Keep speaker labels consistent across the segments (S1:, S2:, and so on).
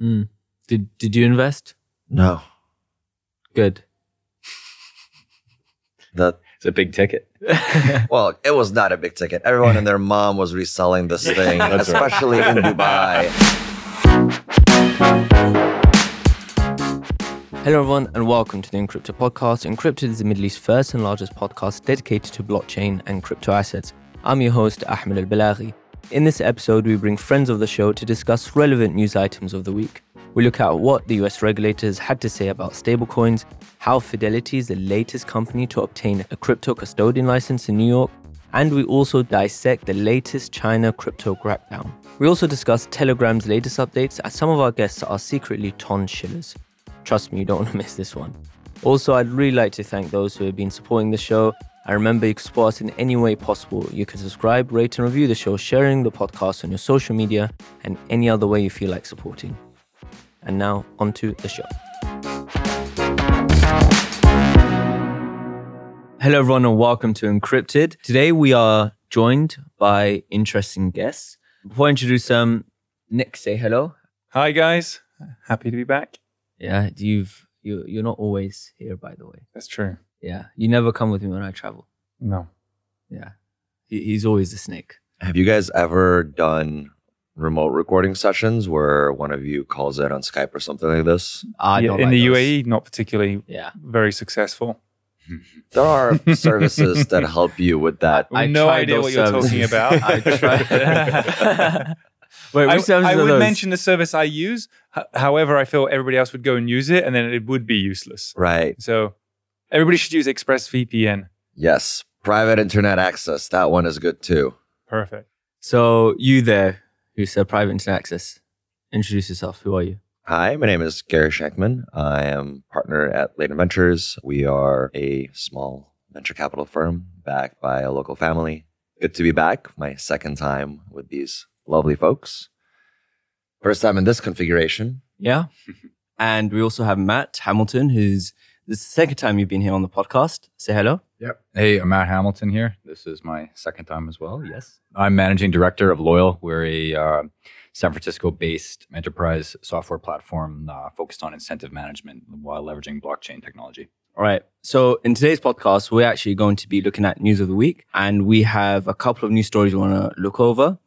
S1: Mm. Did Did you invest?
S2: No,
S1: Good.
S2: that
S3: It's a big ticket.
S2: well, it was not a big ticket. Everyone and their mom was reselling this thing,
S3: That's right.
S2: especially in Dubai.
S1: Hello, everyone, and welcome to the Encrypted podcast. Encrypted is the Middle East's first and largest podcast dedicated to blockchain and crypto assets. I'm your host, Ahmed Al Balaghi. In this episode, we bring friends of the show to discuss relevant news items of the week. We look at what the US regulators had to say about stablecoins, how Fidelity is the latest company to obtain a crypto custodian license in New York, and we also dissect the latest China crypto crackdown. We also discuss Telegram's latest updates, as some of our guests are secretly ton shillers. Trust me, you don't want to miss this one. Also, I'd really like to thank those who have been supporting the show. I remember you can support us in any way possible. You can subscribe, rate, and review the show, sharing the podcast on your social media, and any other way you feel like supporting. And now, onto the show. Hello, everyone, and welcome to Encrypted. Today, we are joined by interesting guests. Before I introduce them, Nick, say hello.
S4: Hi guys, happy to be back.
S1: Yeah, you've you you're not always here, by the way.
S4: That's true.
S1: Yeah, you never come with me when I travel.
S4: No,
S1: Yeah, he, he's always a snake.
S2: Have you guys ever done remote recording sessions where one of you calls in on Skype or something like this?
S1: I
S4: Yeah,
S1: don't
S4: in
S1: like
S4: the
S1: those.
S4: UAE, not particularly
S1: Yeah,
S4: very successful.
S2: There are services that help you with that.
S4: I
S1: I
S4: have no idea
S1: those
S4: what you're talking about.
S1: I tried. Wait,
S4: I,
S1: services
S4: I would
S1: those?
S4: mention the service I use. H- however, I feel everybody else would go and use it, and then it would be useless.
S2: Right.
S4: So everybody should use ExpressVPN.
S2: Yes. Private internet access. That one is good too.
S4: Perfect.
S1: So you there, who said private internet access? Introduce yourself. Who are you?
S2: Hi, my name is Gary Sheynkman. I am partner at Layton Ventures. We are a small venture capital firm backed by a local family. Good to be back. My second time with these lovely folks. First time in this configuration.
S1: Yeah. and we also have Matt Hamilton, who's this is the second time you've been here on the podcast. Say hello.
S5: Yep. Hey, I'm Matt Hamilton here. This is my second time as well. Yes. I'm managing director of Loyal. We're a uh, San Francisco based enterprise software platform uh, focused on incentive management while leveraging blockchain technology.
S1: All right. So in today's podcast, we're actually going to be looking at news of the week, and we have a couple of news stories we want to look over.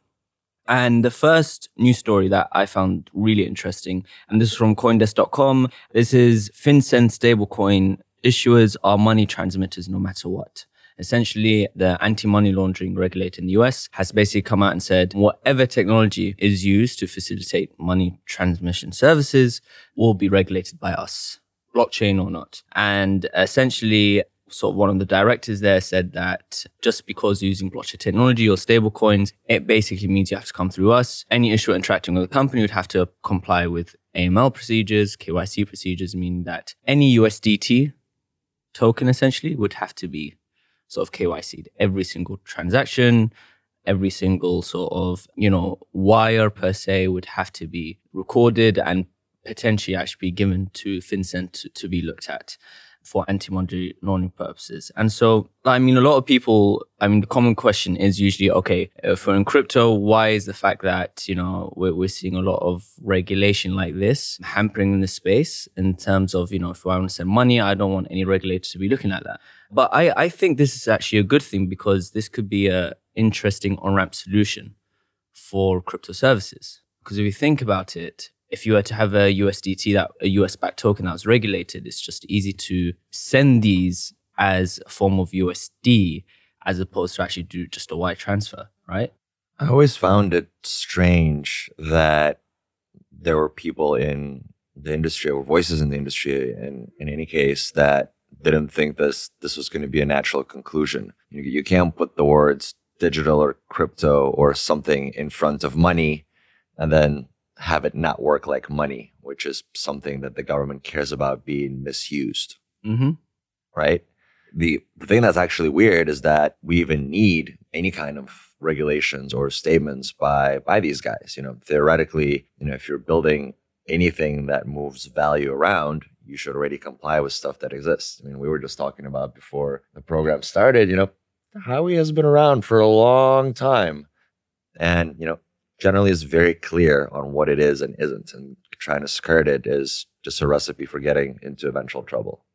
S1: And the first news story that I found really interesting, and this is from Coindesk.com. This is FinCEN stablecoin issuers are money transmitters no matter what. Essentially, the anti-money laundering regulator in the US has basically come out and said whatever technology is used to facilitate money transmission services will be regulated by us blockchain or not. And essentially, sort of one of the directors there said that just because using blockchain technology or stable coins, it basically means you have to come through us. Any issuer interacting with the company would have to comply with AML procedures, KYC procedures, meaning that any USDT token essentially would have to be sort of KYC'd. Every single transaction, every single sort of, you know, wire per se would have to be recorded and potentially actually be given to FinCEN to, to be looked at for anti-money laundering purposes. And so, I mean, a lot of people, I mean, the common question is usually, okay, uh, for in crypto, why is the fact that, you know, we're, we're seeing a lot of regulation like this hampering the space in terms of, you know, if I want to send money, I don't want any regulator to be looking at that. But I, I think this is actually a good thing because this could be a interesting on-ramp solution for crypto services. Because if you think about it, if you were to have a USDT that a US backed token that was regulated, it's just easy to send these as a form of USD as opposed to actually do just a wire transfer, right?
S2: I always found it strange that there were people in the industry or voices in the industry in, in any case that didn't think this this was going to be a natural conclusion. You, you can't put the words digital or crypto or something in front of money and then have it not work like money, which is something that the government cares about being misused
S1: Mm-hmm.
S2: right? The, the thing that's actually weird is that we even need any kind of regulations or statements by by these guys. You know, theoretically, you know, if you're building anything that moves value around, you should already comply with stuff that exists. I mean, we were just talking about before the program started, you know, Howey has been around for a long time. And, you know, generally is very clear on what it is and isn't and trying to skirt it is just a recipe for getting into eventual trouble.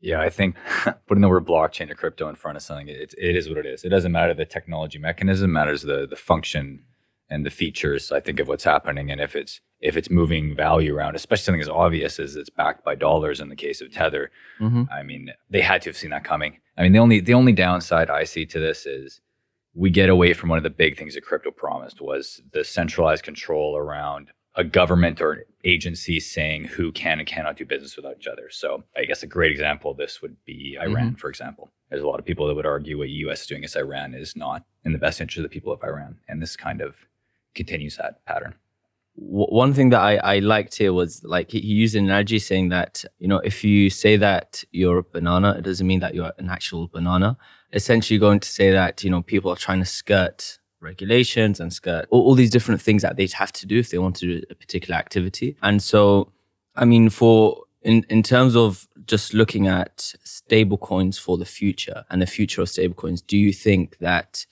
S5: Yeah, I think putting the word blockchain or crypto in front of something, it, it is what it is. It doesn't matter the technology mechanism, matters the the function and the features. I think of what's happening, and if it's if it's moving value around, especially something as obvious as it's backed by dollars in the case of Tether.
S1: Mhm.
S5: I mean, they had to have seen that coming. I mean, the only the only downside I see to this is we get away from one of the big things that crypto promised was the centralized control around a government or an agency saying who can and cannot do business without each other. So I guess a great example of this would be Iran, mm-hmm. for example. There's a lot of people that would argue what the US is doing against Iran is not in the best interest of the people of Iran. And this kind of continues that pattern.
S1: one thing that I, I liked here was like he used an analogy saying that you know if you say that you're a banana, it doesn't mean that you're an actual banana. Essentially, going to say that you know people are trying to skirt regulations and skirt all, all these different things that they'd have to do if they want to do a particular activity. And so, I mean, for in in terms of just looking at stable coins for the future and the future of stable coins, do you think that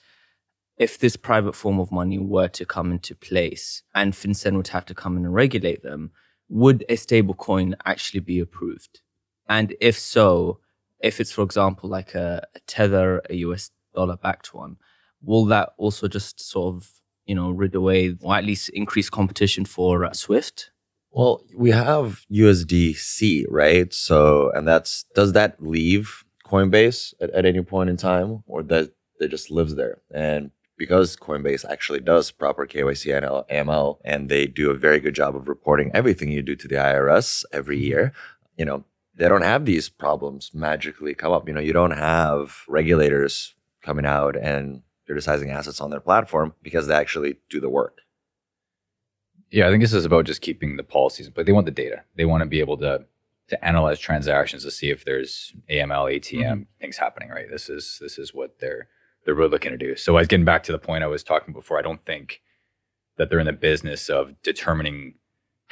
S1: if this private form of money were to come into place and FinCEN would have to come in and regulate them, would a stable coin actually be approved? And if so, if it's, for example, like a, a Tether, a US dollar backed one, will that also just sort of, you know, rid away or at least increase competition for uh, Swift?
S2: Well, we have USDC, right? So, and that's does that leave Coinbase at, at any point in time, or that that just lives there? And because Coinbase actually does proper KYC and AML, and they do a very good job of reporting everything you do to the IRS every year, you know, they don't have these problems magically come up. You know, you don't have regulators coming out and criticizing assets on their platform because they actually do the work.
S5: Yeah, I think this is about just keeping the policies, but they want the data. They want to be able to to analyze transactions to see if there's AML, ATM mm-hmm. things happening. Right. This is this is what they're they're really looking to do. So, I was getting back to the point I was talking before. I don't think that they're in the business of determining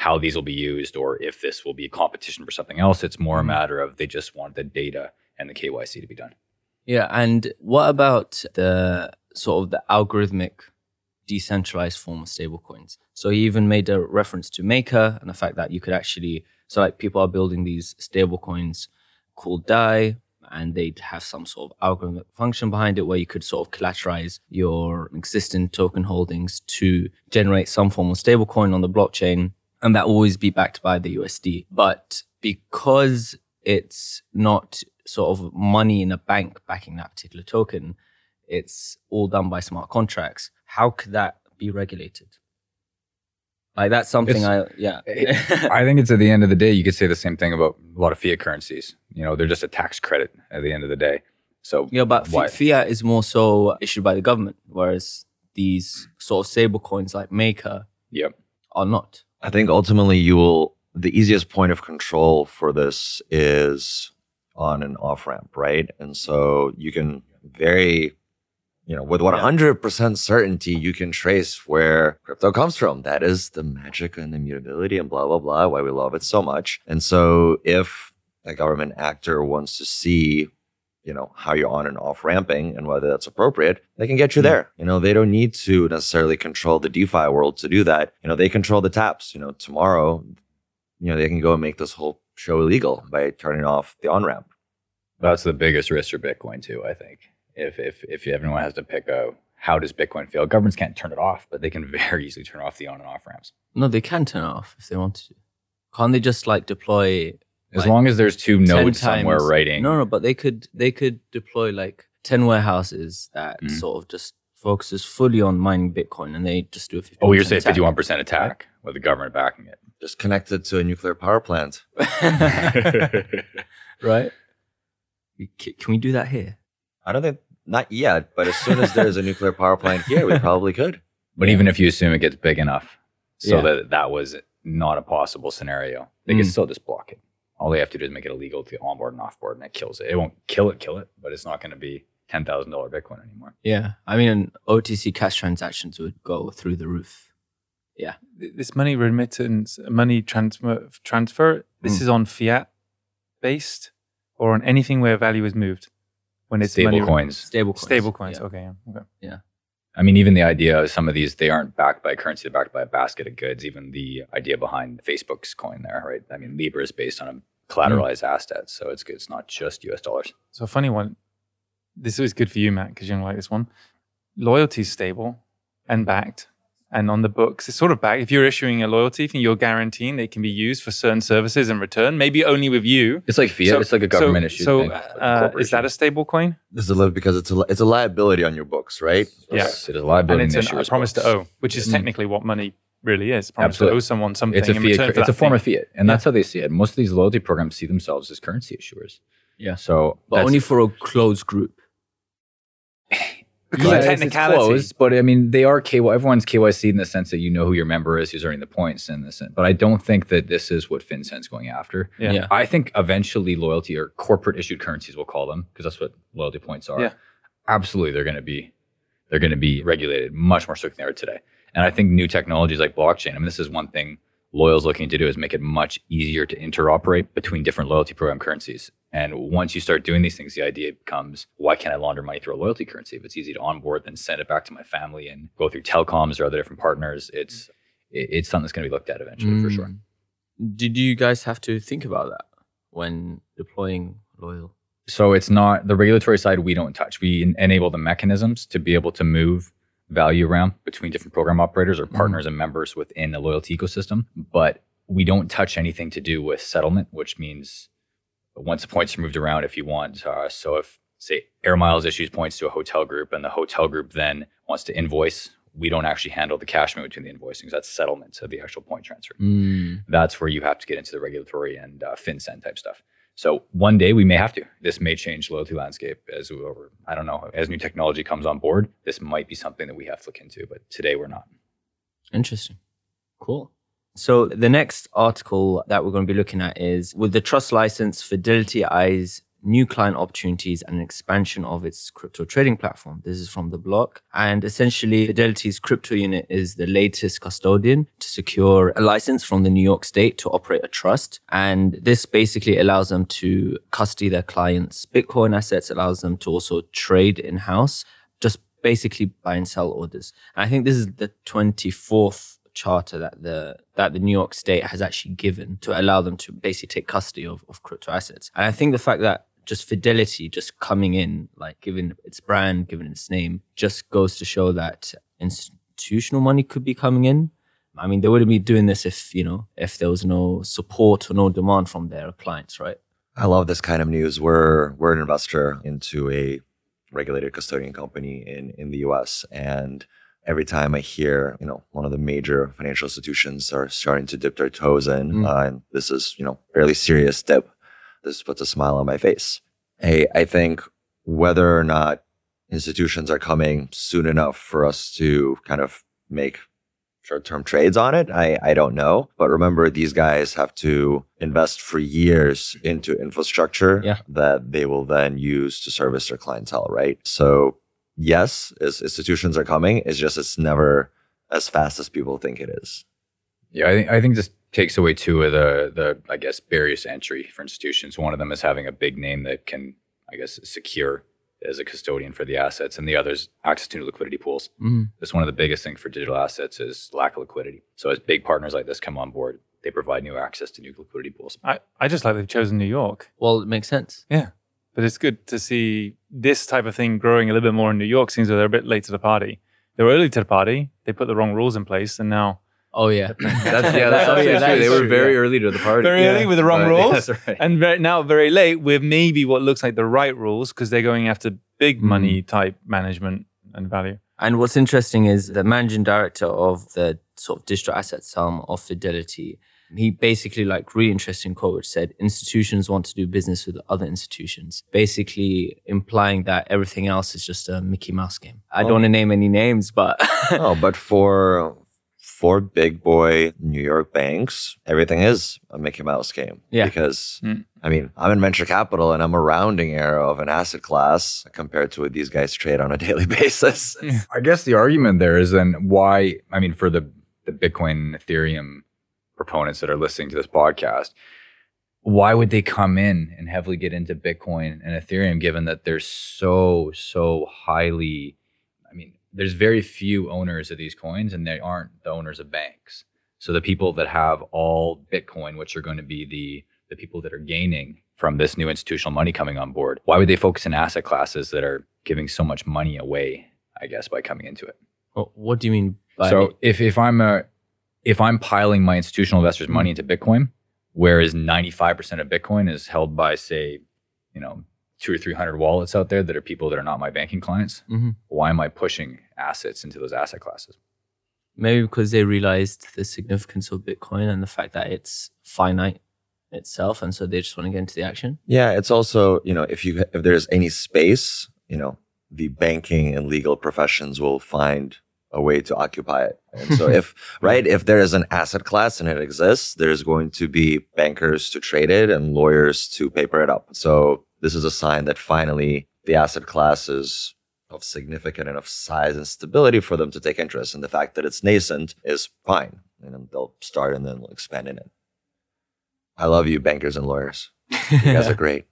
S5: how these will be used or if this will be a competition for something else. It's more a mm-hmm. matter of they just want the data and the KYC to be done.
S1: Yeah, and what about the sort of the algorithmic decentralized form of stablecoins? So he even made a reference to Maker and the fact that you could actually so like people are building these stablecoins called DAI and they'd have some sort of algorithmic function behind it where you could sort of collateralize your existing token holdings to generate some form of stablecoin on the blockchain and that will always be backed by the USD. But because it's not sort of money in a bank backing that particular token, it's all done by smart contracts. How could that be regulated? Like that's something
S5: It's-
S1: I yeah.
S5: I think it's at the end of the day, you could say the same thing about a lot of fiat currencies. You know, they're just a tax credit at the end of the day. So
S1: yeah, but
S5: why-
S1: fiat is more so issued by the government, whereas these sort of stable coins like Maker
S5: Yep.
S1: are not.
S2: I think ultimately you will the easiest point of control for this is on an off ramp, right? And so you can very, you know, with 100% certainty, you can trace where crypto comes from. That is the magic and immutability and blah, blah, blah, why we love it so much. And so if a government actor wants to see, you know, how you're on and off ramping and whether that's appropriate, they can get you there. You know, they don't need to necessarily control the DeFi world to do that. You know, they control the taps. You know, tomorrow, you know, they can go and make this whole show illegal by turning off the on ramp.
S5: That's the biggest risk for Bitcoin too, I think. If if if everyone has to pick a how does Bitcoin feel? Governments can't turn it off, but they can very easily turn off the on and off ramps.
S1: No, they can turn it off if they want to. Can't they just like deploy
S5: As
S1: Like,
S5: long as there's two
S1: 10
S5: nodes somewhere writing.
S1: No, no, but they could they could deploy like ten warehouses that
S5: Mhm.
S1: sort of just focuses fully on mining Bitcoin, and they just do a 50
S5: Oh, you're saying 51% attack with the government backing it.
S2: Just connected to a nuclear power plant.
S1: right? Can we do that here?
S2: I don't think not yet, but as soon as there's a nuclear power plant here, we probably could.
S5: But even if you assume it gets big enough so
S1: Yeah.
S5: that that was not a possible scenario, they can
S1: Mm.
S5: still just block it. All they have to do is make it illegal to onboard and offboard, and it kills it. It won't kill it, kill it, but it's not going to be ten thousand dollar Bitcoin anymore.
S1: Yeah, I mean, OTC cash transactions would go through the roof.
S4: Yeah, This money remittance, money transfer, transfer. This
S1: Mm.
S4: is on fiat based or on anything where value is moved when it's
S5: Stable
S4: money
S5: coins.
S1: Stable coins.
S4: Stable coins.
S1: Yeah.
S4: Okay. yeah, Okay.
S5: I mean, even the idea of some of these, they aren't backed by currency, they're backed by a basket of goods. Even the idea behind Facebook's coin there, right? I mean, Libra is based on a collateralized assets, So it's good. It's not just US dollars.
S4: So a funny one. This is good for you, Matt, because you don't like this one. Loyalty is stable and backed and on the books. It's sort of back. If you're issuing a loyalty thing, you're guaranteeing they can be used for certain services in return, maybe only with you.
S5: It's like fiat.
S4: So-
S5: it's like a government issue.
S4: So,
S5: thing,
S4: uh,
S5: like a
S4: uh, is that a stable coin?
S2: This is a li- because it's a li- it's a liability on your books, right?
S4: Yeah.
S5: Yes, it is a
S4: And
S5: liability.
S4: it's
S5: in
S4: an,
S5: the
S4: a
S5: issuer's
S4: promise to
S5: books.
S4: owe, which is
S5: Mm.
S4: technically what money really is. Promise
S5: Absolutely.
S4: to owe someone something
S5: It's a
S4: in
S5: fiat.
S4: return for
S5: It's a form
S4: thing.
S5: of fiat, and that's how they see it. Most of these loyalty programs see themselves as currency issuers.
S1: Yeah.
S5: So,
S1: but only for a closed group.
S4: Because
S5: Yeah,
S4: of
S5: it's- it's closed, but I mean, they are KY. Everyone's KYC in the sense that you know who your member is, who's earning the points, in the sense. But I don't think that this is what FinCEN's going after.
S4: Yeah.
S1: Yeah.
S5: I think eventually loyalty or corporate issued currencies, we'll call them, because that's what loyalty points are.
S4: Yeah.
S5: Absolutely, they're going to be they're going to be regulated much more strictly than they are today. And I think new technologies like blockchain. I mean, this is one thing Loyal's looking to do is make it much easier to interoperate between different loyalty program currencies. And once you start doing these things, the idea becomes, why can't I launder money through a loyalty currency? If it's easy to onboard, then send it back to my family and go through telecoms or other different partners. It's it's something that's going to be looked at eventually for sure.
S1: Mm. Did you guys have to think about that when deploying Loyal?
S5: So it's not the regulatory side we don't touch. We en- enable the mechanisms to be able to move value around between different program operators or partners and members within the loyalty ecosystem, but we don't touch anything to do with settlement, which means once the points are moved around, if you want, uh, so if say Air Miles issues points to a hotel group and the hotel group then wants to invoice, we don't actually handle the cash movement between the invoicings. That's settlement of the actual point transfer
S1: Mm.
S5: that's where you have to get into the regulatory and uh, FinCEN type stuff. So one day we may have to. This may change loyalty landscape as we over. I don't know as new technology comes on board. This might be something that we have to look into, but today we're not.
S1: Interesting. Cool. So the next article that we're going to be looking at is with the trust license, Fidelity eyes new client opportunities and an expansion of its crypto trading platform. This is from the block. And essentially, Fidelity's crypto unit is the latest custodian to secure a license from the New York state to operate a trust. And this basically allows them to custody their clients' Bitcoin assets, allows them to also trade in house, just basically buy and sell orders. And I think this is the 24th charter that the that the New York state has actually given to allow them to basically take custody of, of crypto assets. And I think the fact that just fidelity just coming in, like given its brand, given its name, just goes to show that institutional money could be coming in. I mean, they wouldn't be doing this if, you know, if there was no support or no demand from their clients, right?
S2: I love this kind of news. We're we're an investor into a regulated custodian company in in the U.S. and every time I hear you know one of the major financial institutions are starting to dip their toes in,
S1: Mm.
S2: uh, and this is you know fairly serious dip. This puts a smile on my face. Hey, I think whether or not institutions are coming soon enough for us to kind of make short-term trades on it i i don't know but remember these guys have to invest for years into infrastructure
S1: Yeah.
S2: that they will then use to service their clientele right so yes institutions are coming it's just it's never as fast as people think it is
S5: Yeah, I think I think this takes away two of the the I guess barriers to entry for institutions. One of them is having a big name that can I guess secure as a custodian for the assets, and the other is access to new liquidity pools.
S1: Mm.
S5: That's one of the biggest things for digital assets is lack of liquidity. So as big partners like this come on board, they provide new access to new liquidity pools.
S4: I, I just like they've chosen New York.
S1: Well, it makes sense. Yeah.
S4: But it's good to see this type of thing growing a little bit more in New York. Seems like they're a bit late to the party. They were early to the party. They put the wrong rules in place, and now
S1: Oh, yeah.
S5: That's, yeah, that's
S1: Oh, yeah, that
S5: true. They
S1: is
S5: were very
S1: yeah.
S5: early to the party.
S4: very early with the wrong
S5: But-
S4: rules,
S5: That's right.
S4: and very, now very late with maybe what looks like the right rules because they're going after big
S1: Mhm.
S4: money type management and value.
S1: And what's interesting is the managing director of the sort of digital assets arm of Fidelity. He basically like really interesting quote which said institutions want to do business with other institutions, basically implying that everything else is just a Mickey Mouse game. I don't
S2: Oh.
S1: want to name any names, but
S2: oh but for for big boy new york banks everything is a mickey mouse game
S1: Yeah.
S2: because
S4: Mm.
S2: i mean i'm in venture capital and i'm a rounding error of an asset class compared to what these guys trade on a daily basis
S5: I guess the argument there is then why, I mean, for the, the Bitcoin and Ethereum proponents that are listening to this podcast, why would they come in and heavily get into Bitcoin and Ethereum given that they're so, so highly, I mean, there's very few owners of these coins, and they aren't the owners of banks. So the people that have all Bitcoin, which are going to be the the people that are gaining from this new institutional money coming on board, why would they focus in asset classes that are giving so much money away? I guess by coming into it.
S1: Well, what do you mean by
S5: So if if I'm a if I'm piling my institutional investors' money hmm. into Bitcoin, whereas 95% of Bitcoin is held by say, you know, two or three hundred wallets out there that are people that are not my banking clients,
S1: Mhm.
S5: why am I pushing assets into those asset classes?
S1: maybe because they realized the significance of Bitcoin and the fact that it's finite itself, and so they just want to get into the action.
S2: Yeah, it's also you know if you if there's any space, you know, the banking and legal professions will find a way to occupy it. And so if right if there is an asset class and it exists, there's going to be bankers to trade it and lawyers to paper it up. So this is a sign that finally the asset class is of significant enough size and stability for them to take interest. And the fact that it's nascent is fine. And they'll start and then expand in it. I love you, bankers and lawyers. You guys are great.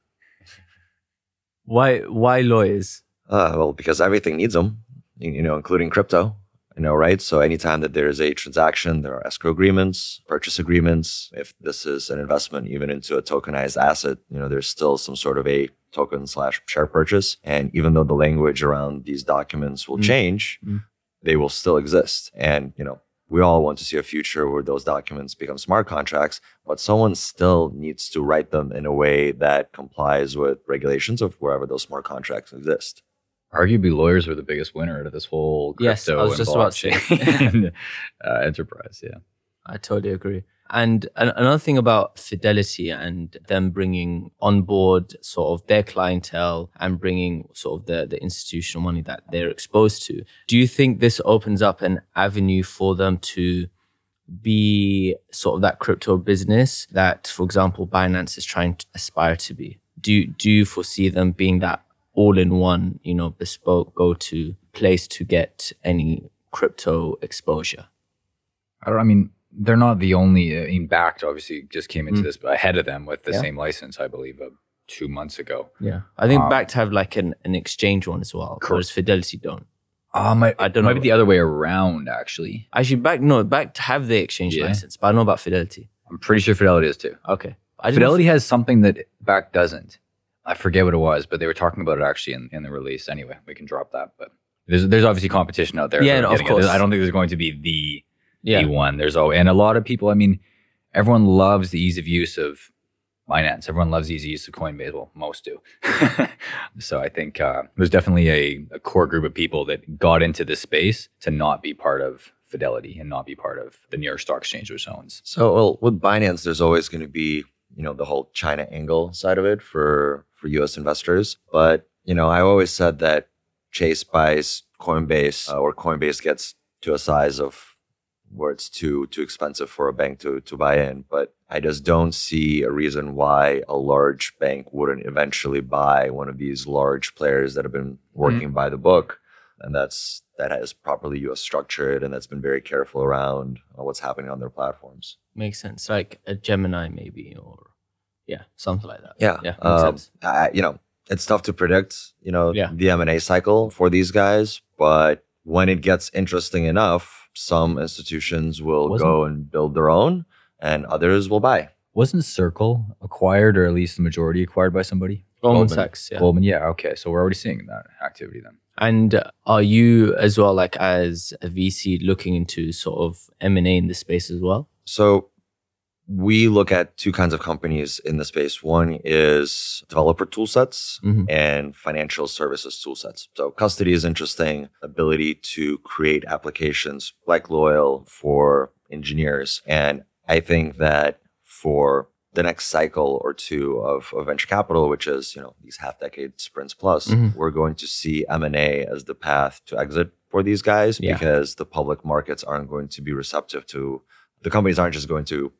S1: why? Why lawyers?
S2: Uh, well, because everything needs them, you you know, including crypto, you know, right? So anytime that there is a transaction, there are escrow agreements, purchase agreements. If this is an investment even into a tokenized asset, you know, there's still some sort of a token slash share purchase. And even though the language around these documents will
S1: Mm.
S2: change,
S1: Mm.
S2: they will still exist. And, you know, we all want to see a future where those documents become smart contracts, but someone still needs to write them in a way that complies with regulations of wherever those smart contracts exist.
S5: Arguably, lawyers were the biggest winner out of this whole crypto
S1: Yes, I was
S5: and
S1: just about to
S5: uh, enterprise. Yeah.
S1: I totally agree. And another thing about Fidelity and them bringing on board sort of their clientele and bringing sort of the, the institutional money that they're exposed to. Do you think this opens up an avenue for them to be sort of that crypto business that, for example, Binance is trying to aspire to be? Do do you foresee them being that all-in-one, you know, bespoke go-to place to get any crypto exposure?
S5: I don't. I mean, they're not the only. I mean, Bakkt obviously just came into
S1: Mm.
S5: this ahead of them with the
S1: Yeah.
S5: same license, I believe, uh, two months ago.
S1: Yeah, I think
S5: Um,
S1: Bakkt to have like an, an exchange one as well, whereas Fidelity don't.
S5: Um, I,
S1: I don't
S5: might
S1: know.
S5: be the other way around. Actually,
S1: Actually, Bakkt no, Bakkt to have the exchange
S5: Yeah.
S1: license, but I know about Fidelity.
S5: I'm pretty sure Fidelity is too.
S1: Okay,
S5: Fidelity has something that Bakkt doesn't. I forget what it was, but they were talking about it actually in, in the release. Anyway, we can drop that. But there's there's obviously competition out there.
S1: Yeah, no, of
S5: getting it.
S1: Course.
S5: I don't think there's going to be the
S1: Yeah,
S5: the one. There's oh, and a lot of people. I mean, everyone loves the ease of use of Binance. Everyone loves the easy use of Coinbase. Well, most do. so I think uh, there's definitely a, a core group of people that got into this space to not be part of Fidelity and not be part of the New York Stock Exchange which owns.
S2: So, well, with Binance, there's always going to be, you know, the whole China angle side of it for for U.S. investors. But you know, I always said that Chase buys Coinbase, uh, or Coinbase gets to a size of where it's too too expensive for a bank to to buy in. But I just don't see a reason why a large bank wouldn't eventually buy one of these large players that have been working by the book, and that's that has properly U.S. structured and that's been very careful around uh, what's happening on their platforms.
S1: makes sense. Like a Gemini, maybe, or yeah, something like that.
S2: Yeah,
S1: yeah,
S2: um. I, you know, it's tough to predict. You know,
S1: Yeah.
S2: the M and A cycle for these guys, but when it gets interesting enough, some institutions will
S5: Wasn't-
S2: go and build their own, and others will buy.
S5: Wasn't Circle acquired, or at least the majority acquired by somebody?
S1: Goldman
S2: Goldman.
S1: Sachs, yeah.
S5: Goldman. Yeah. Okay. So we're already seeing that activity then.
S1: And uh, are you as well, like as a VC, looking into sort of M and A in this space as well?
S2: So we look at two kinds of companies in the space. One is developer tool sets
S1: Mhm.
S2: and financial services tool sets. So custody is interesting, ability to create applications like Loyal for engineers. And I think that for the next cycle or two of, of venture capital, which is, you know, these half decade sprints plus,
S1: Mhm.
S2: we're going to see M&A as the path to exit for these guys
S1: Yeah.
S2: because the public markets aren't going to be receptive to the companies aren't just going to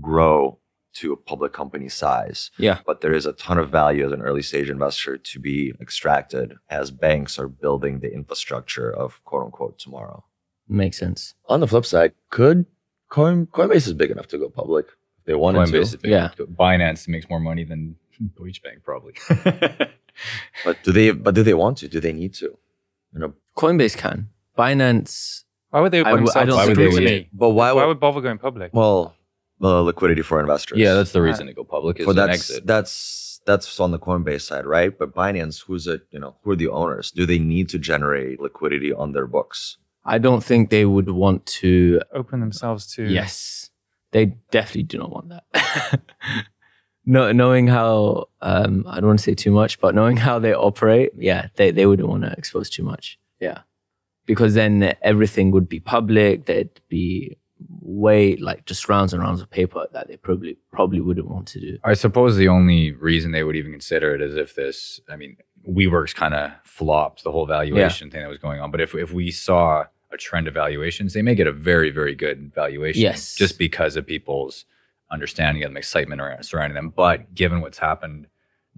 S2: grow to a public company size.
S1: Yeah.
S2: But there is a ton of value as an early stage investor to be extracted as banks are building the infrastructure of quote unquote tomorrow.
S1: Makes sense.
S2: On the flip side, could Coin, Coinbase is big enough to go public if they wanted
S5: Coinbase is
S2: to.
S5: big.
S1: Yeah.
S5: Binance makes more money than Deutsche Bank probably.
S2: But do they but do they want to? Do they need to? You know,
S1: Coinbase can. Binance.
S4: Why would they
S1: I
S4: open
S1: w- I
S4: themselves
S1: don't
S4: to
S5: think they
S4: scrutiny?
S2: But why
S4: Why
S2: would,
S4: would bother going public?
S2: well, uh, liquidity for investors.
S5: Yeah, that's the reason to go public is
S2: for
S5: an
S2: that's
S5: exit.
S2: that's that's on the Coinbase side, right? But Binance, who's it? You know, who are the owners? Do they need to generate liquidity on their books?
S1: I don't think they would want to.
S4: Open themselves to
S1: Yes, they definitely do not want that. no, knowing how um, I don't want to say too much, but knowing how they operate, yeah, they they wouldn't want to expose too much. Yeah, because then everything would be public. There'd be way like just rounds and rounds of paper that they probably probably wouldn't want to do.
S5: I suppose the only reason they would even consider it is if this, I mean, WeWorks kind of flopped the whole valuation thing that was going on. But if, if we saw a trend of valuations, they may get a very, very good valuation.
S1: Yes.
S5: Just because of people's understanding of them, excitement around, surrounding them. But given what's happened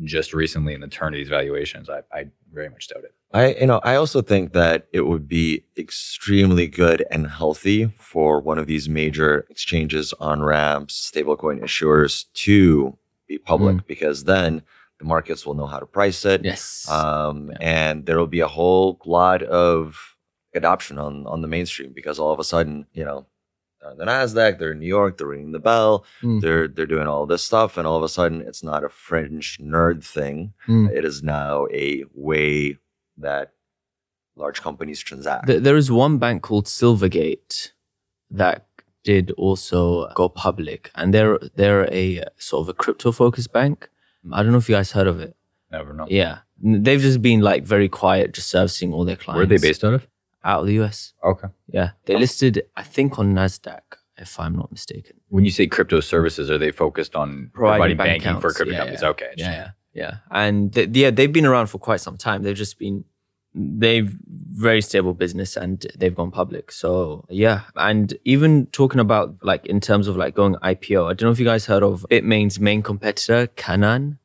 S5: just recently in the turn of these valuations, I, I very much doubt it.
S2: I, you know, I also think that it would be extremely good and healthy for one of these major exchanges, on ramps, stablecoin issuers to be public because then the markets will know how to price it.
S1: Yes.
S2: Um,
S1: Yeah.
S2: and there will be a whole lot of adoption on on the mainstream because all of a sudden, you know, they're on the Nasdaq, they're in New York, they're ringing the bell,
S1: Mm.
S2: they're they're doing all this stuff, and all of a sudden, it's not a fringe nerd thing.
S1: Mm.
S2: It is now a way that large companies transact.
S1: There is one bank called Silvergate that did also go public, and they're they're a sort of a crypto focused bank. I don't know if you guys heard of it.
S5: Never know.
S1: Yeah, they've just been like very quiet, just servicing all their clients.
S5: Where are they based out of?
S1: Out of the US.
S5: Okay.
S1: Yeah, they listed, I think, on Nasdaq, if I'm not mistaken.
S5: When you say crypto services, are they focused on providing,
S1: bank
S5: banking for crypto
S1: Yeah,
S5: companies?
S1: yeah.
S5: Okay.
S1: Yeah, yeah, yeah. And th- yeah, they've been around for quite some time. They've just been they've very stable business and they've gone public. So yeah, and even talking about like in terms of like going IPO, I don't know if you guys heard of Bitmain's main competitor, Canaan.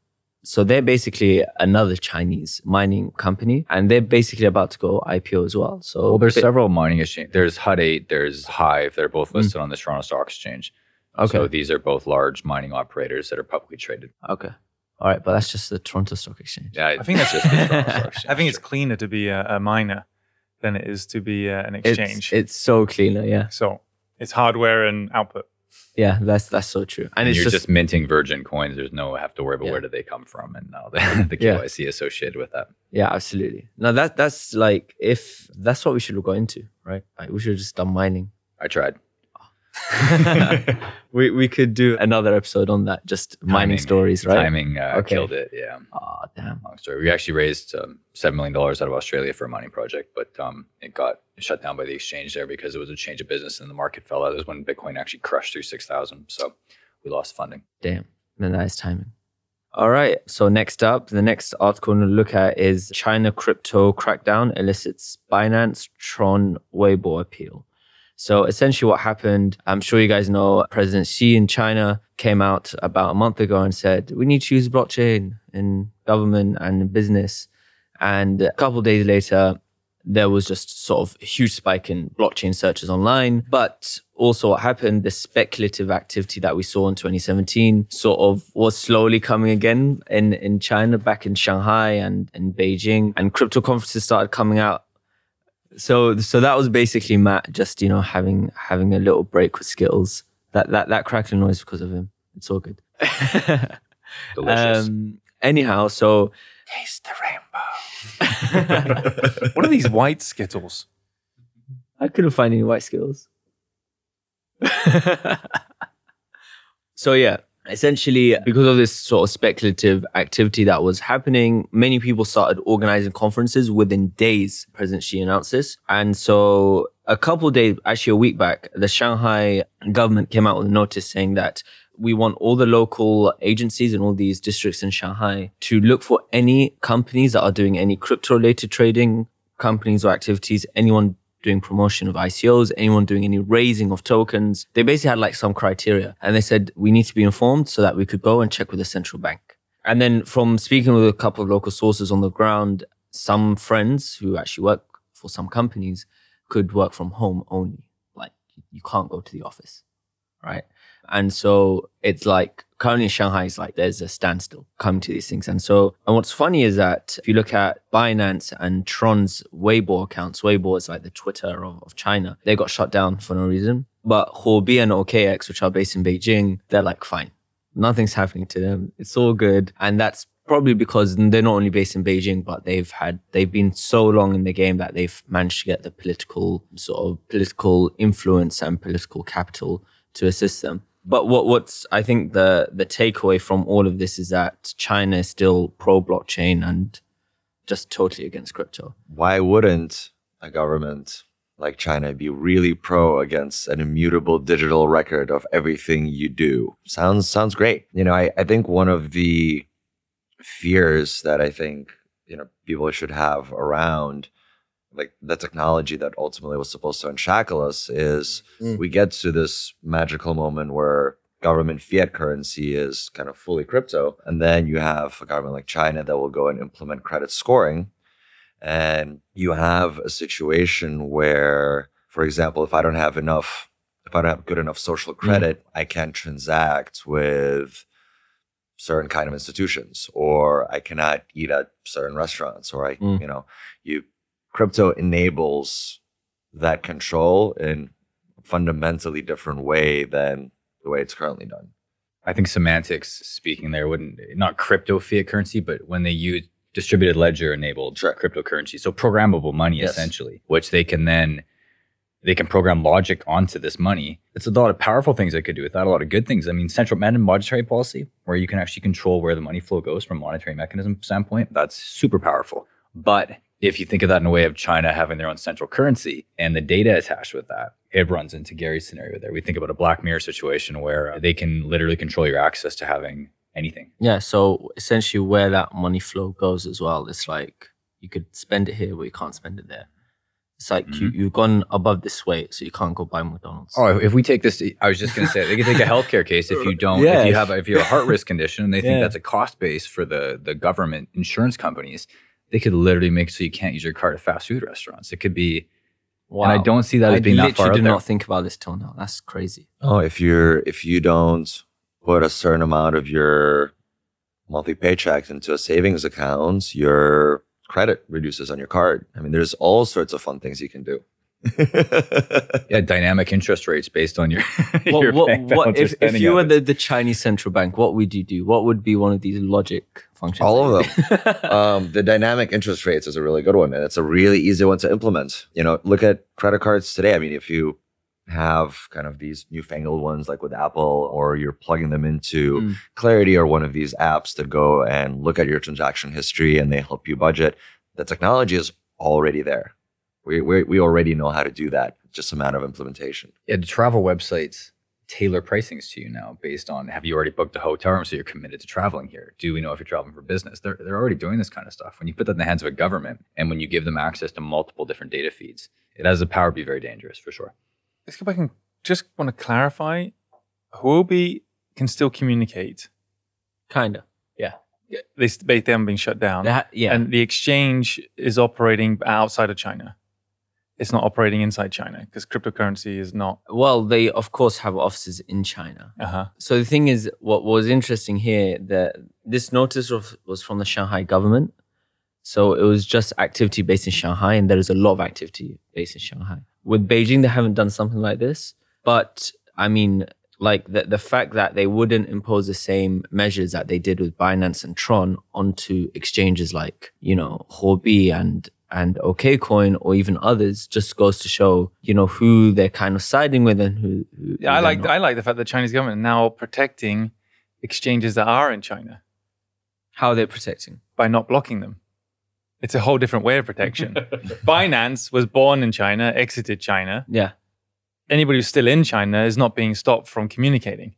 S1: So they're basically another Chinese mining company, and they're basically about to go IPO as well. So
S5: Well, there's
S1: Bit-
S5: several mining exchange. There's Hut 8, there's Hive. They're both listed on the Toronto Stock Exchange.
S1: okay,
S5: So these are both large mining operators that are publicly traded.
S1: okay, all right, but that's just the Toronto Stock Exchange.
S5: Yeah,
S4: I think that's
S5: just the Toronto Stock Exchange.
S4: I think it's cleaner to be a, a miner than it is to be uh, an
S1: It's,
S4: exchange.
S1: it's so cleaner, yeah,
S4: so it's hardware and output.
S1: Yeah. That's that's so true, and,
S5: and
S1: it's
S5: you're
S1: just,
S5: just, minting virgin coins. There's no have to worry about
S1: Yeah.
S5: where do they come from and all the, the
S1: Yeah.
S5: KYC associated with that.
S1: Yeah, absolutely. Now that that's like if that's what we should go into, right? Like we should have just done mining.
S5: I tried.
S1: we we could do another episode on that, just mining stories, right?
S5: Timing uh,
S1: Okay.
S5: killed it. Yeah,
S1: Oh damn.
S5: long story. We actually raised um, seven million dollars out of Australia for a mining project, but um, it got shut down by the exchange there because it was a change of business and the market fell. Out. That was when Bitcoin actually crushed through six thousand. So we lost funding.
S1: Damn. Is timing. All right. So next up, the next article to look at is China crypto crackdown elicits Binance Tron Weibo appeal. So essentially what happened, I'm sure you guys know President Xi in China came out about a month ago and said, we need to use blockchain in government and in business. And a couple days later, there was just sort of a huge spike in blockchain searches online. But also what happened, the speculative activity that we saw in 2017 sort of was slowly coming again in, in China, back in Shanghai and in Beijing. And crypto conferences started coming out. So so that was basically Matt just, you know, having having a little break with Skittles. That that that crackling noise because of him. It's all good.
S5: Delicious.
S1: um anyhow, so
S2: Taste the rainbow.
S4: What are these white Skittles?
S1: I couldn't find any white Skittles. so yeah, essentially because of this sort of speculative activity that was happening, many people started organizing conferences within days. President Xi announced this, and so a couple days, actually a week back, the Shanghai government came out with a notice saying that we want all the local agencies and all these districts in Shanghai to look for any companies that are doing any crypto related trading companies or activities, anyone doing promotion of ICOs, anyone doing any raising of tokens. They basically had like some criteria and they said we need to be informed so that we could go and check with the central bank. And then from speaking with a couple of local sources on the ground, some friends who actually work for some companies could work from home only. Like you can't go to the office, right? And so it's like currently Shanghai, is like there's a standstill coming to these things. And so, and what's funny is that if you look at Binance and Tron's Weibo accounts, Weibo is like the Twitter of, of China, they got shut down for no reason. But Huobi and OKX, which are based in Beijing, they're like, fine. Nothing's happening to them. It's all good. And that's probably because they're not only based in Beijing, but they've had they've been so long in the game that they've managed to get the political sort of political influence and political capital to assist them. But what what's I think the the takeaway from all of this is that China is still pro blockchain and just totally against crypto.
S2: Why wouldn't a government like China be really pro against an immutable digital record of everything you do? Sounds sounds great. You know, I, I think one of the fears that I think, you know, people should have around like the technology that ultimately was supposed to unshackle us is
S1: Mm.
S2: we get to this magical moment where government fiat currency is kind of fully crypto and then you have a government like china that will go and implement credit scoring and you have a situation where for example if i don't have enough if i don't have good enough social credit i can't transact with certain kind of institutions or i cannot eat at certain restaurants or i
S1: Mm.
S2: you know you crypto enables that control in a fundamentally different way than the way it's currently done
S5: I think semantics speaking there wouldn't not crypto fiat currency, but when they use distributed ledger enabled
S2: Sure.
S5: cryptocurrency, so programmable money
S2: Yes.
S5: essentially, which they can then they can program logic onto this money. It's a lot of powerful things they could do with that. A lot of good things. I mean, central bank monetary policy, where you can actually control where the money flow goes from a monetary mechanism standpoint, that's super powerful. But if you think of that in a way of China having their own central currency and the data attached with that, it runs into Gary's scenario there. We think about a Black Mirror situation where they can literally control your access to having anything.
S1: Yeah. So essentially where that money flow goes as well, it's like you could spend it here, but you can't spend it there. It's like you, mm-hmm. you've gone above this weight, so you can't go buy McDonald's.
S5: Oh, if we take this, I was just going to say, they could take a healthcare case if you don't, if you have, a, if you have a heart risk condition, and they think
S1: Yeah.
S5: that's a cost base for the the government insurance companies. They could literally make so you can't use your card at fast food restaurants. It could be, and I don't see that
S1: I
S5: as being that
S1: literally
S5: far out
S1: did
S5: there.
S1: not think about this till now. That's crazy.
S2: oh if you're if you don't put a certain amount of your monthly paycheck into a savings account your credit reduces on your card i mean there's all sorts of fun things you can do
S5: yeah, dynamic interest rates based on your,
S1: What,
S5: your
S1: what,
S5: bank
S1: what, if, if you were the, the Chinese central bank, what would you do? What would be one of these logic functions?
S2: All of
S1: them.
S2: um, the dynamic interest rates is a really good one, and it's a really easy one to implement. You know, look at credit cards today. I mean, if you have kind of these newfangled ones like with Apple, or you're plugging them into
S1: Mm.
S2: Clarity or one of these apps that go and look at your transaction history and they help you budget, the technology is already there. We, we, we already know how to do that. Just a matter of implementation.
S5: yeah, the travel websites tailor pricings to you now based on have you already booked a hotel room so you're committed to traveling here? Do we know if you're traveling for business? They're, they're already doing this kind of stuff. When you put that in the hands of a government and when you give them access to multiple different data feeds, it has the power to be very dangerous for sure.
S4: Let's go back and just want to clarify. Huobi can still communicate.
S1: Kinda.
S4: They, they they haven't been shut down.
S1: They ha- yeah.
S4: And the exchange is operating outside of China. It's not operating inside China because cryptocurrency is not.
S1: well, they of course have offices in China.
S4: Uh huh.
S1: So the thing is, what was interesting here that this notice was, was from the Shanghai government. So it was just activity based in Shanghai, and there is a lot of activity based in Shanghai. With Beijing, they haven't done something like this. But I mean, like the, the fact that they wouldn't impose the same measures that they did with Binance and Tron onto exchanges like, you know, Huobi and and OKCoin or even others just goes to show, you know, who they're kind of siding with and who. who
S4: Yeah, I like
S1: not.
S4: I like the fact that Chinese government are now protecting exchanges that are in China
S1: how they're protecting.
S4: by not blocking them. It's a whole different way of protection. Binance was born in China, exited China.
S1: Yeah.
S4: Anybody who's still in China is not being stopped from communicating.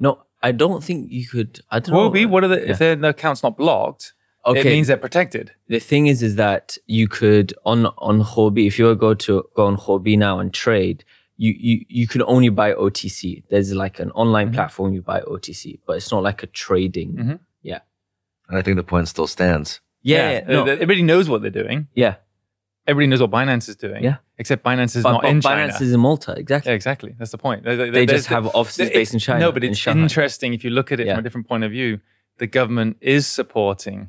S1: No, I don't think you could. I don't know.
S4: Huobi, what are the
S1: Yeah.
S4: if their their account's not blocked?
S1: Okay.
S4: It means they're protected.
S1: the thing is, is that you could on on Huobi, if you were go to go on Huobi now and trade, you you you can only buy OTC. There's like an online
S4: Mhm.
S1: platform you buy OTC, but it's not like a trading.
S4: Mhm.
S2: And I think the point still stands.
S1: Yeah, yeah, no,
S4: everybody knows what they're doing.
S1: yeah.
S4: everybody knows what Binance is doing.
S1: Yeah.
S4: Except Binance is
S1: But,
S4: not
S1: but
S4: in
S1: Binance
S4: China.
S1: is in Malta, exactly.
S4: Yeah, exactly. That's the point. They,
S1: They just have offices based in China.
S4: No, but it's
S1: Shanghai.
S4: interesting if you look at it
S1: Yeah.
S4: from a different point of view. The government is supporting,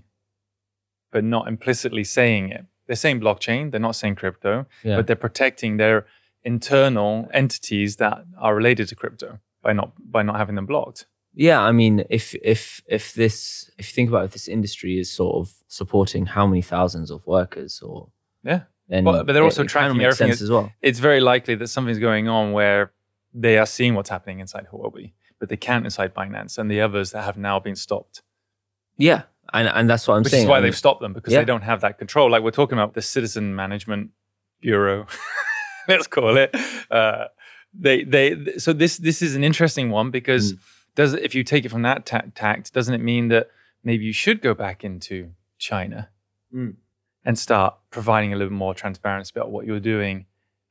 S4: but not implicitly saying it. They're saying blockchain. They're not saying crypto,
S1: Yeah.
S4: but they're protecting their internal entities that are related to crypto by not by not having them blocked.
S1: Yeah, I mean, if if if this if you think about if this industry is sort of supporting how many thousands of workers, or
S4: Yeah.
S1: then
S4: Well, but they're also
S1: it
S4: tracking
S1: makes
S4: everything
S1: sense as well.
S4: It's very likely that something's going on where they are seeing what's happening inside Huobi, but they can't inside Binance and the others that have now been stopped.
S1: Yeah, and and that's what I'm
S4: which
S1: saying.
S4: is why
S1: I
S4: they've stopped them because
S1: Yeah.
S4: they don't have that control. Like we're talking about the Citizen Management Bureau, let's call it. Uh, they they so this this is an interesting one because
S1: Mm.
S4: does if you take it from that ta- tact, doesn't it mean that maybe you should go back into China
S1: Mm.
S4: and start providing a little more transparency about what you're doing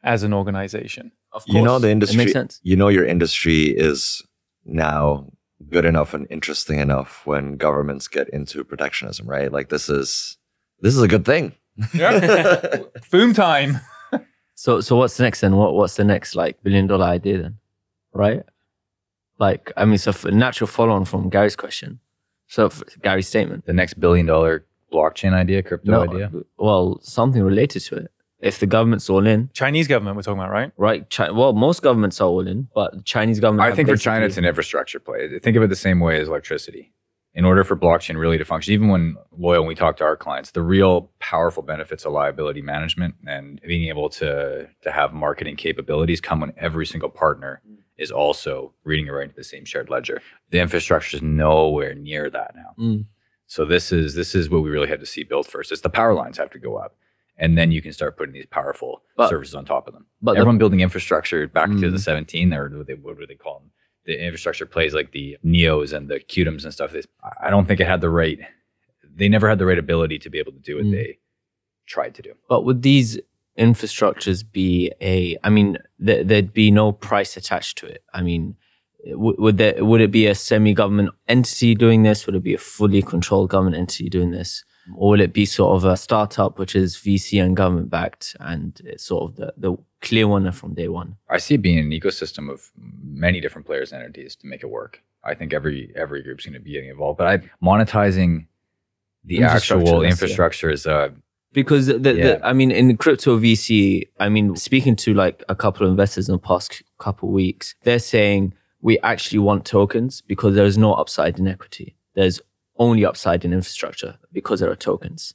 S4: as an organization?
S1: Of course,
S2: You know
S1: course,
S2: the
S1: It
S2: industry.
S1: makes sense.
S2: You know your industry is now good enough and interesting enough when governments get into protectionism, right? Like this is this is a good thing.
S4: Yeah, boom time.
S1: So so what's next then? What what's the next like billion dollar idea then? Right? Like I mean, it's a f- natural follow on from Gary's question. So Gary's statement.
S5: The next billion dollar blockchain idea, crypto
S1: No,
S5: idea.
S1: well, something related to it. If the government's all in,
S4: Chinese government we're talking about, right?
S1: right? Chi- well, most governments are all in, but the Chinese government.
S5: I think for China, it's an infrastructure play. Think of it the same way as electricity. In order for blockchain really to function, even when loyal, when we talk to our clients, the real powerful benefits of liability management and being able to to have marketing capabilities come when every single partner is also reading and writing to the same shared ledger. The infrastructure is nowhere near that now.
S1: Mm.
S5: So this is this is what we really had to see built first. It's the power lines have to go up, and then you can start putting these powerful
S1: But-
S5: services on top of them.
S1: But the-
S5: Everyone building infrastructure back to
S1: Mm.
S5: the 17 or what, they, what were they call them? The infrastructure plays like the Neos and the Qtums and stuff. This, I don't think it had the right. They never had the right ability to be able to do what
S1: Mm.
S5: they tried to do.
S1: But would these infrastructures be a? I mean, th- there'd be no price attached to it. I mean, w- would there? Would it be a semi-government entity doing this? Would it be a fully controlled government entity doing this? Or will it be sort of a startup which is VC and government backed, and it's sort of the the clear winner from day one?
S5: I see it being an ecosystem of many different players and entities to make it work. I think every every group's going to be getting involved, but I monetizing the
S1: Infrastructure,
S5: actual
S1: yeah.
S5: infrastructure is uh,
S1: because the, the, I mean, in crypto VC, I mean, speaking to like a couple of investors in the past couple of weeks, they're saying we actually want tokens because there's no upside in equity. There's only upside in infrastructure because there are tokens.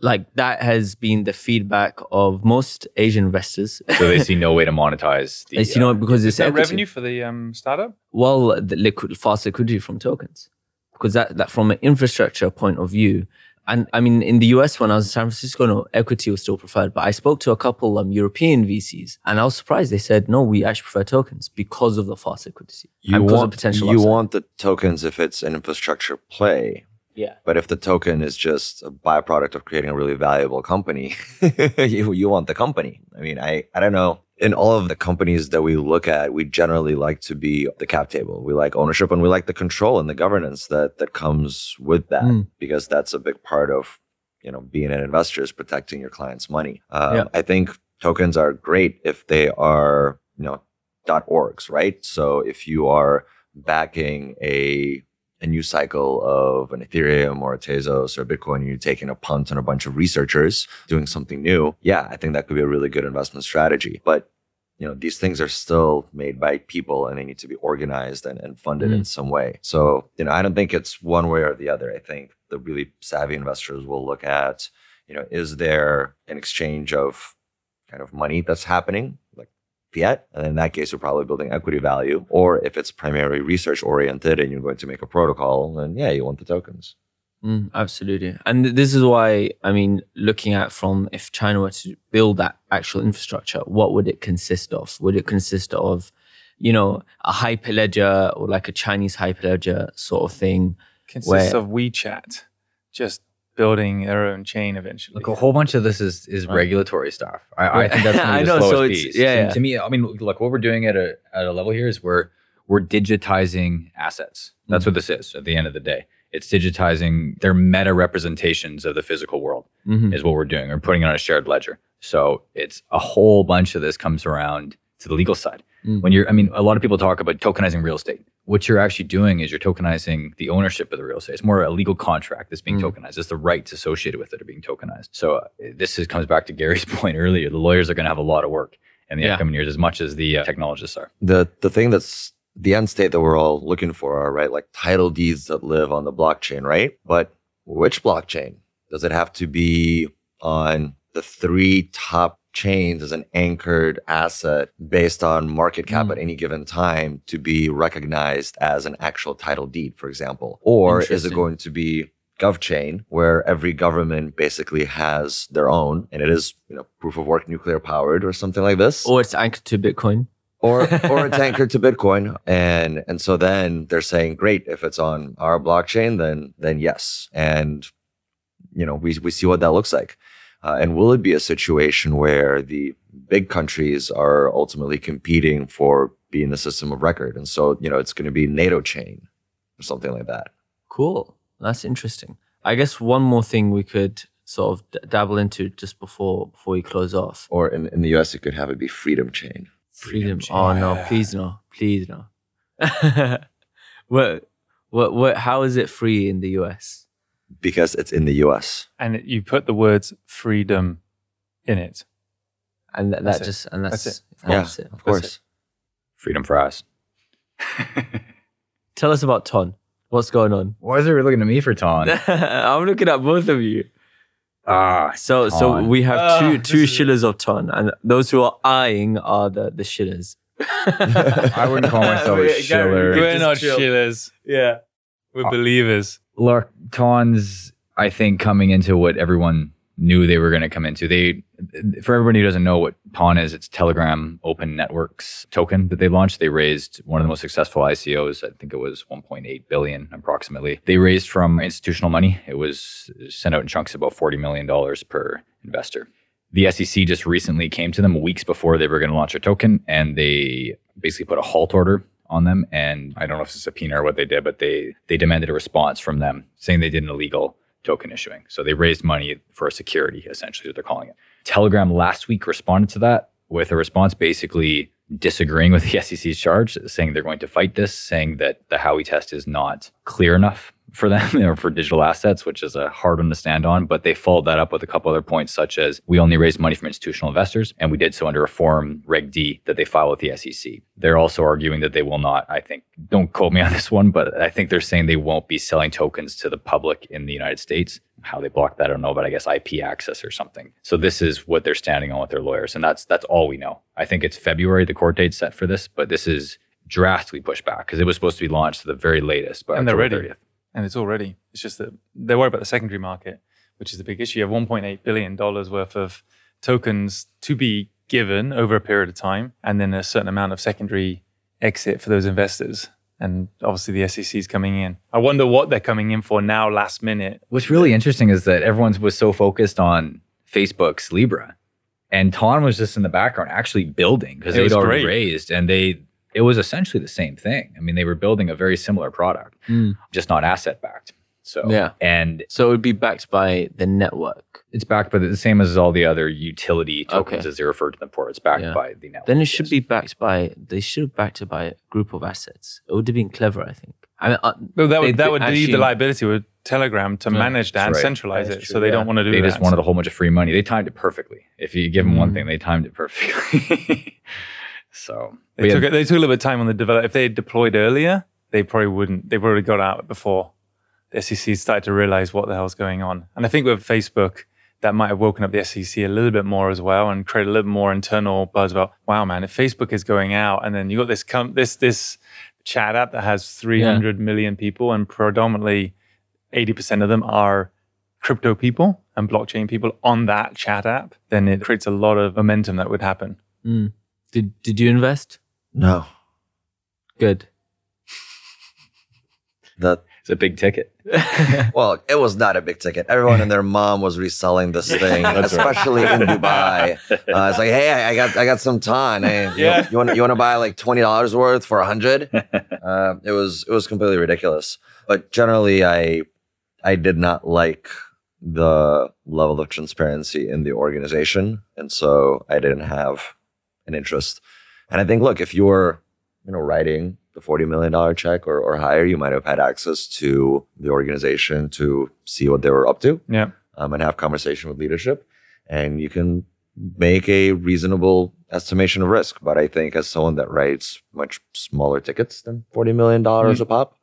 S1: Like that has been the feedback of most Asian investors.
S5: so they see no way to monetize the.
S1: it's, you know,
S5: uh,
S1: because it's
S4: Is that revenue for the um, startup?
S1: Well, the liquid, fast liquidity from tokens, because that, that from an infrastructure point of view, and I mean, in the US when I was in San Francisco, no, equity was still preferred. But I spoke to a couple um, European VCs, and I was surprised. They said, "No, we actually prefer tokens because of the fast liquidity
S2: You
S1: and because of
S2: want
S1: potential."
S2: you
S1: upside."
S2: want the tokens if it's an infrastructure play.
S1: Yeah,
S2: But if the token is just a byproduct of creating a really valuable company, you you want the company. I mean, I I don't know. In all of the companies that we look at, we generally like to be the cap table. We like ownership and we like the control and the governance that that comes with that
S1: Mm.
S2: because that's a big part of you know being an investor is protecting your client's money. Um,
S1: Yeah.
S2: I think tokens are great if they are you know dot orgs, right? So if you are backing a a new cycle of an Ethereum or a Tezos or Bitcoin, you're taking a punt on a bunch of researchers doing something new. Yeah, I think that could be a really good investment strategy. But you know, these things are still made by people and they need to be organized and, and funded in mm. some way. So, you know, I don't think it's one way or the other. I think the really savvy investors will look at, you know, is there an exchange of kind of money that's happening? Like fiat. And in that case, you're probably building equity value. Or if it's primarily research oriented and you're going to make a protocol, then yeah, you want the tokens.
S1: Mm, absolutely. And this is why, I mean, looking at from if China were to build that actual infrastructure, what would it consist of? Would it consist of, you know, a hyperledger or like a Chinese hyperledger sort of thing?
S4: Consists
S1: Where-
S4: of WeChat, just building their own chain eventually.
S5: Look, a whole bunch of this is is
S1: Right.
S5: regulatory stuff. I, I think that's
S1: I know, so it's-
S5: piece.
S1: yeah,
S5: To-
S1: yeah.
S5: To me, I mean, look, what we're doing at a at a level here is we're we're digitizing assets. That's
S1: Mm.
S5: what this is. At the end of the day, it's digitizing their meta representations of the physical world.
S1: Mhm.
S5: Is what we're doing. We're putting it on a shared ledger. So it's a whole bunch of this comes around to the legal side.
S1: Mm.
S5: When you're, I mean, a lot of people talk about tokenizing real estate. What you're actually doing is you're tokenizing the ownership of the real estate. It's more a legal contract that's being
S1: Mm.
S5: tokenized. It's the rights associated with it are being tokenized. So uh, this is, comes back to Gary's point earlier. The lawyers are going to have a lot of work in the
S1: Yeah.
S5: upcoming years as much as the uh, technologists are.
S2: the the thing that's the end state that we're all looking for are right like title deeds that live on the blockchain right but which blockchain does it have to be on the three top chains as an anchored asset based on market cap
S1: Mm.
S2: at any given time to be recognized as an actual title deed for example? Or is it going to be GovChain, where every government basically has their own, and it is you know proof of work nuclear powered or something like this?
S1: Or it's anchored to Bitcoin.
S2: or or it's anchored to Bitcoin, and and so then they're saying, great, if it's on our blockchain, then then yes, and you know we we see what that looks like, uh, and will it be a situation where the big countries are ultimately competing for being the system of record, and so you know it's going to be NATO chain or something like that.
S1: Cool. That's interesting. I guess one more thing we could sort of d- dabble into just before before we close off.
S2: Or in, in the US, it could have it be freedom chain.
S1: Freedom.
S5: Freedom
S1: Oh no!
S4: chain.
S1: Please no! Please no! what? What? What? How is it free in the US?
S2: Because it's in the US.
S4: And you put the words freedom in it.
S1: And that,
S4: That's
S1: that
S4: it.
S1: just and that's,
S4: That's
S2: Yeah,
S1: that's it.
S2: of course.
S5: Freedom for us.
S1: Tell us about Ton. What's going on?
S5: Why is everybody looking at me for Ton?
S1: I'm looking at both of you.
S5: ah,
S1: So so we have
S4: Ah,
S1: two
S4: this
S1: two
S4: is-
S1: shillers of Ton, and those who are eyeing are the the shillers.
S5: I wouldn't call myself a
S1: Gary,
S5: shiller.
S1: Gary,
S4: We're not
S1: chill.
S4: shillers.
S1: Yeah.
S4: We're believers.
S5: Look, Ton's, I think, coming into what everyone knew they were going to come into. They, for everybody who doesn't know what Ton is, it's Telegram Open Networks token that they launched. They raised one of the most successful ICOs. I think it was 1.8 billion approximately. They raised from institutional money. It was sent out in chunks about 40 million dollars per investor. The SEC just recently came to them weeks before they were going to launch a token, and they basically put a halt order on them. And I don't know if it's a subpoena or what they did, but they they demanded a response from them saying they did an illegal token issuing. So they raised money for a security, essentially, what they're calling it. Telegram last week responded to that with a response basically disagreeing with the SEC's charge, saying they're going to fight this, saying that the Howey test is not clear enough for them or for digital assets, which is a hard one to stand on. But they followed that up with a couple other points, such as we only raised money from institutional investors, and we did so under a form Reg D that they file with the SEC. They're also arguing that they will not, I think, don't quote me on this one, but I think they're saying they won't be selling tokens to the public in the United States. How they block that, I don't know, but I guess IP access or something. So this is what they're standing on with their lawyers, and that's that's all we know. I think it's February the court date set for this, but this is drastically pushed back because it was supposed to be launched to the very latest. But
S4: And they're ready. And it's already. It's just that they're worried about the secondary market, which is the big issue. You have $1.8 billion worth of tokens to be given over a period of time, and then a certain amount of secondary exit for those investors. And obviously, the SEC is coming in. I wonder what they're coming in for now, last minute.
S5: What's really interesting is that everyone was so focused on Facebook's Libra, and Ton was just in the background actually building because
S4: It
S5: they'd
S4: was
S5: already
S4: great.
S5: raised, and they it was essentially the same thing. I mean, they were building a very similar product,
S1: Mm.
S5: just not asset backed. So
S1: Yeah.
S5: and
S1: So it would be backed by the network.
S5: it's backed by the the same as all the other utility tokens
S1: Okay.
S5: as they refer to them for. It's backed
S1: Yeah.
S5: by the network.
S1: Then it should
S5: yes.
S1: be backed by. They should have backed it by a group of assets. It would have been clever, I think. I mean, uh,
S4: Well, that would, that
S1: they
S4: would leave the liability with Telegram to
S1: Yeah,
S4: manage that and
S5: right.
S4: centralize
S1: That's
S4: it.
S1: true,
S4: so they
S1: yeah.
S4: don't want to do it.
S5: they
S4: that.
S5: just wanted a whole bunch of free money. They timed it perfectly. If you give them one
S1: Mm.
S5: thing, they timed it perfectly. so
S4: They
S5: but yeah,
S4: took, it- they took a little bit of time on the develop. If they had deployed earlier, they probably wouldn't. They've already got out before the SEC started to realize what the hell's going on. And I think with Facebook, that might have woken up the SEC a little bit more as well and created a little more internal buzz about, wow, man, if Facebook is going out and then you got this com- this this chat app that has 300 million people and predominantly 80% of them are crypto people and blockchain people on that chat app, then it creates a lot of momentum that would happen.
S1: mm. did did you invest?
S2: No,
S1: Good.
S2: that
S5: it's a big ticket.
S2: well, it was not a big ticket. Everyone and their mom was reselling this thing,
S5: That's right.
S2: especially in Dubai. Uh, it's like, hey, I I got I got some ton. Hey, you-
S4: Yeah.
S2: you, want you want to buy like twenty dollars worth for a hundred? Uh, it was it was completely ridiculous. But generally, I I did not like the level of transparency in the organization. And so I didn't have an interest. And I think, look, if you're, you know, writing the $40 million check or, or higher, you might have had access to the organization to see what they were up to
S4: Yeah.
S2: um, and have conversation with leadership. And you can make a reasonable estimation of risk. But I think as someone that writes much smaller tickets than $40 million a pop,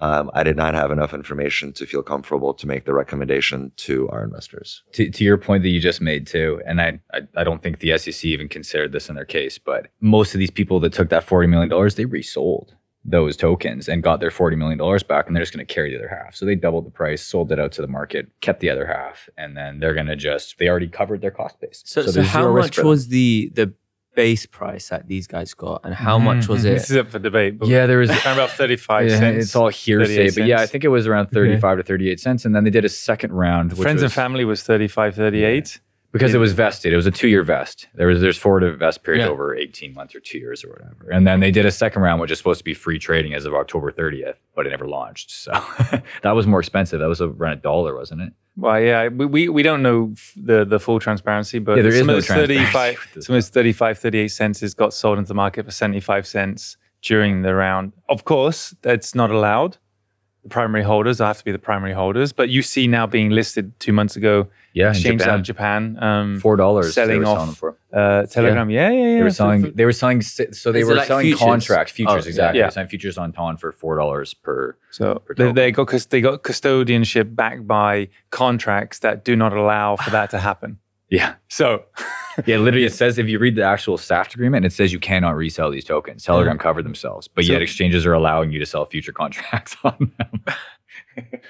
S2: um, I did not have enough information to feel comfortable to make the recommendation to our investors.
S5: to, to your point that you just made too, and I, I I don't think the SEC even considered this in their case, but most of these people that took that forty million dollars, they resold those tokens and got their forty million dollars back, and they're just going to carry the other half. So they doubled the price, sold it out to the market, kept the other half, and then they're going to just they already covered their cost base.
S1: So, so,
S5: there's
S1: how much was the the base price that these guys got, and how much was
S4: Mhm. This
S1: it?
S4: is up for debate. But
S5: Yeah, there was
S4: around about 35
S5: Yeah,
S4: cents.
S5: It's all hearsay, but yeah, I think it was around thirty-five to thirty-eight cents, and then they did a second round. Which
S4: Friends
S5: was,
S4: and family was 35, 38.
S5: Because it was vested. It was a two-year vest. There was there's four vest periods
S1: Yeah.
S5: over eighteen months or two years or whatever. And then they did a second round, which is supposed to be free trading as of October 30th, but it never launched. So that was more expensive. That was around a dollar, wasn't it?
S4: Well, yeah, we, we, we don't know the, the full transparency, but
S5: Yeah, there is
S4: some
S5: no
S4: of those 35, some of those 35, 38 cents has got sold into the market for 75 cents during the round. Of course, that's not allowed. The primary holders I have to be the primary holders, but you see now being listed two months ago,
S5: Yeah, in
S4: exchange out
S5: Japan,
S4: of Japan. Um,
S5: four dollars.
S4: selling
S5: they were
S4: off-
S5: selling them for.
S4: uh, Telegram, yeah, yeah, yeah.
S5: They were
S4: So-
S5: selling. They were selling. So they
S1: Is
S5: were
S1: like
S5: selling
S1: futures?
S5: contracts, futures
S1: Oh,
S5: exactly.
S4: yeah.
S5: They were selling futures on Ton for four dollars per.
S4: So
S5: per
S4: they,
S5: token.
S4: they got they got custodianship backed by contracts that do not allow for that to happen.
S5: Yeah,
S4: So
S5: yeah. Literally, it says if you read the actual SAFT agreement, it says you cannot resell these tokens. Uh-huh. Telegram covered themselves, but
S4: So-
S5: yet exchanges are allowing you to sell future contracts on them.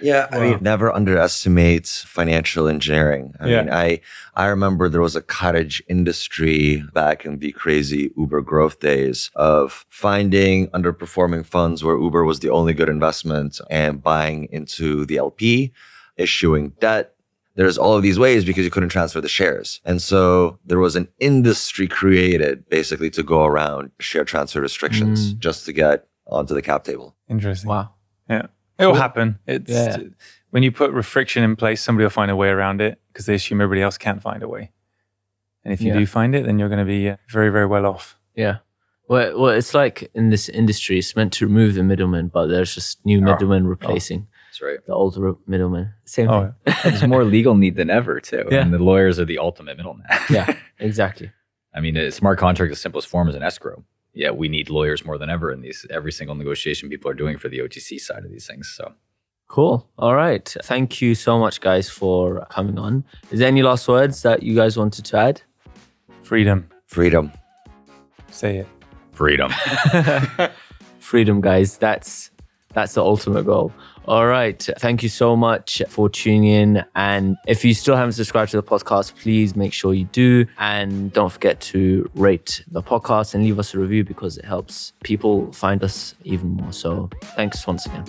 S2: Yeah, I mean, never underestimate financial engineering. I
S4: Yeah.
S2: mean, I I remember there was a cottage industry back in the crazy Uber growth days of finding underperforming funds where Uber was the only good investment and buying into the LP, issuing debt. There's all of these ways because you couldn't transfer the shares. And so there was an industry created basically to go around share transfer restrictions
S1: Mm.
S2: just to get onto the cap table.
S4: interesting.
S1: Wow. Yeah.
S4: It will happen. It's
S1: Yeah.
S4: when you put friction in place, somebody will find a way around it because they assume everybody else can't find a way. And if you
S1: Yeah.
S4: do find it, then you're going to be uh, very, very well off.
S1: Yeah. Well, well, it's like in this industry, it's meant to remove the middleman, but there's just new
S5: Oh.
S1: middlemen replacing
S5: That's right.
S1: the old ro- middleman. Same
S4: Oh,
S1: thing.
S5: There's more legal need than ever too,
S1: Yeah.
S5: and the lawyers are the ultimate middleman.
S1: Yeah, exactly.
S5: I mean, a smart contract, the simplest form is an escrow. Yeah, we need lawyers more than ever in these every single negotiation people are doing for the OTC side of these things. So
S1: Cool. All right. Thank you so much, guys, for coming on. Is there any last words that you guys wanted to add?
S4: freedom.
S2: Freedom.
S4: Say it.
S5: freedom.
S1: Freedom, guys. That's that's the ultimate goal. All right. Thank you so much for tuning in. And if you still haven't subscribed to the podcast, please make sure you do. And don't forget to rate the podcast and leave us a review because it helps people find us even more. So thanks once again.